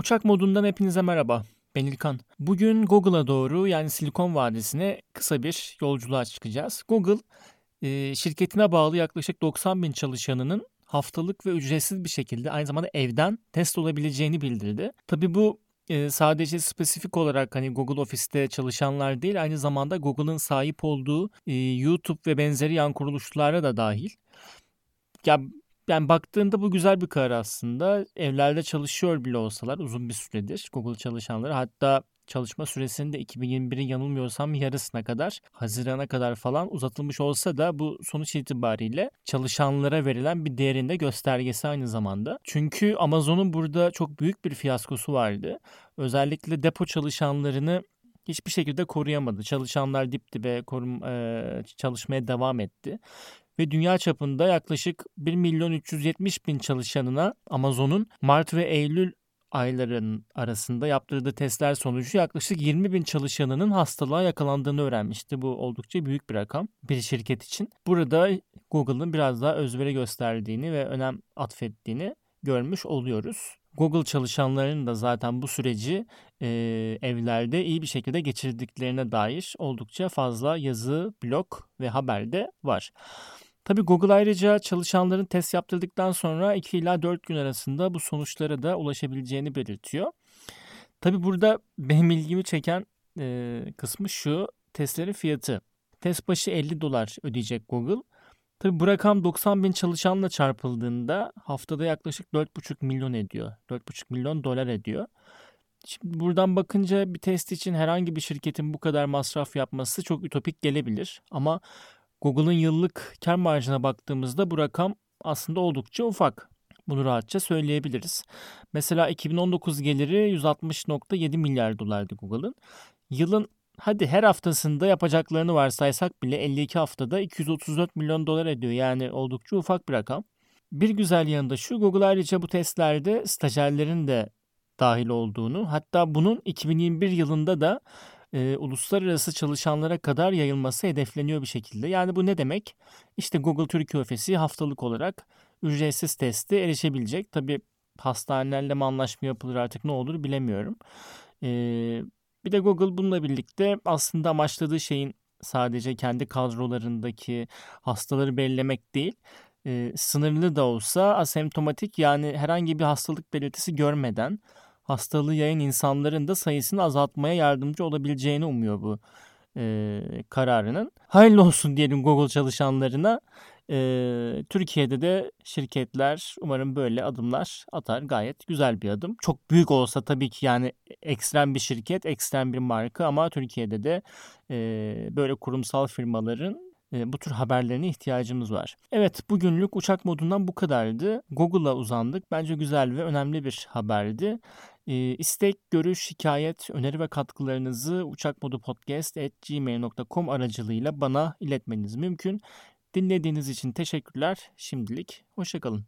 Uçak modundan hepinize merhaba. Ben İlkan. Bugün Google'a doğru yani Silikon Vadisi'ne kısa bir yolculuğa çıkacağız. Google e, şirketine bağlı yaklaşık 90 bin çalışanının haftalık ve ücretsiz bir şekilde aynı zamanda evden test olabileceğini bildirdi. Tabi bu e, sadece spesifik olarak hani Google Office'te çalışanlar değil aynı zamanda Google'ın sahip olduğu e, YouTube ve benzeri yan kuruluşlara da dahil. Ya yani baktığında bu güzel bir karar aslında. Evlerde çalışıyor bile olsalar uzun bir süredir Google çalışanları hatta çalışma süresinde 2021'in yanılmıyorsam yarısına kadar Haziran'a kadar falan uzatılmış olsa da bu sonuç itibariyle çalışanlara verilen bir değerinde göstergesi aynı zamanda. Çünkü Amazon'un burada çok büyük bir fiyaskosu vardı. Özellikle depo çalışanlarını hiçbir şekilde koruyamadı. Çalışanlar dip dibe korum, e, çalışmaya devam etti ve dünya çapında yaklaşık 1 milyon 370 bin çalışanına Amazon'un Mart ve Eylül ayların arasında yaptırdığı testler sonucu yaklaşık 20 bin çalışanının hastalığa yakalandığını öğrenmişti. Bu oldukça büyük bir rakam bir şirket için. Burada Google'ın biraz daha özveri gösterdiğini ve önem atfettiğini görmüş oluyoruz. Google çalışanlarının da zaten bu süreci e, evlerde iyi bir şekilde geçirdiklerine dair oldukça fazla yazı, blog ve haber de var. Tabii Google ayrıca çalışanların test yaptırdıktan sonra 2 ila 4 gün arasında bu sonuçlara da ulaşabileceğini belirtiyor. Tabii burada benim ilgimi çeken e, kısmı şu testlerin fiyatı. Test başı 50 dolar ödeyecek Google. Tabii bu rakam 90 bin çalışanla çarpıldığında haftada yaklaşık 4,5 milyon ediyor. 4,5 milyon dolar ediyor. Şimdi buradan bakınca bir test için herhangi bir şirketin bu kadar masraf yapması çok ütopik gelebilir. Ama Google'ın yıllık kar marjına baktığımızda bu rakam aslında oldukça ufak. Bunu rahatça söyleyebiliriz. Mesela 2019 geliri 160.7 milyar dolardı Google'ın. Yılın hadi her haftasında yapacaklarını varsaysak bile 52 haftada 234 milyon dolar ediyor. Yani oldukça ufak bir rakam. Bir güzel yanı da şu Google ayrıca bu testlerde stajyerlerin de dahil olduğunu hatta bunun 2021 yılında da e, uluslararası çalışanlara kadar yayılması hedefleniyor bir şekilde. Yani bu ne demek? İşte Google Türkiye ofisi haftalık olarak ücretsiz teste erişebilecek. Tabi hastanelerle mi anlaşma yapılır artık ne olur bilemiyorum. E, bir de Google bununla birlikte aslında amaçladığı şeyin sadece kendi kadrolarındaki hastaları belirlemek değil, e, sınırlı da olsa asemptomatik yani herhangi bir hastalık belirtisi görmeden hastalığı yayan insanların da sayısını azaltmaya yardımcı olabileceğini umuyor bu e, kararının. Hayırlı olsun diyelim Google çalışanlarına. E, Türkiye'de de şirketler umarım böyle adımlar atar. Gayet güzel bir adım. Çok büyük olsa tabii ki yani ekstrem bir şirket, ekstrem bir marka ama Türkiye'de de e, böyle kurumsal firmaların bu tür haberlerine ihtiyacımız var. Evet bugünlük uçak modundan bu kadardı. Google'a uzandık. Bence güzel ve önemli bir haberdi. İstek, görüş, şikayet, öneri ve katkılarınızı uçakmodupodcast.gmail.com aracılığıyla bana iletmeniz mümkün. Dinlediğiniz için teşekkürler. Şimdilik hoşçakalın.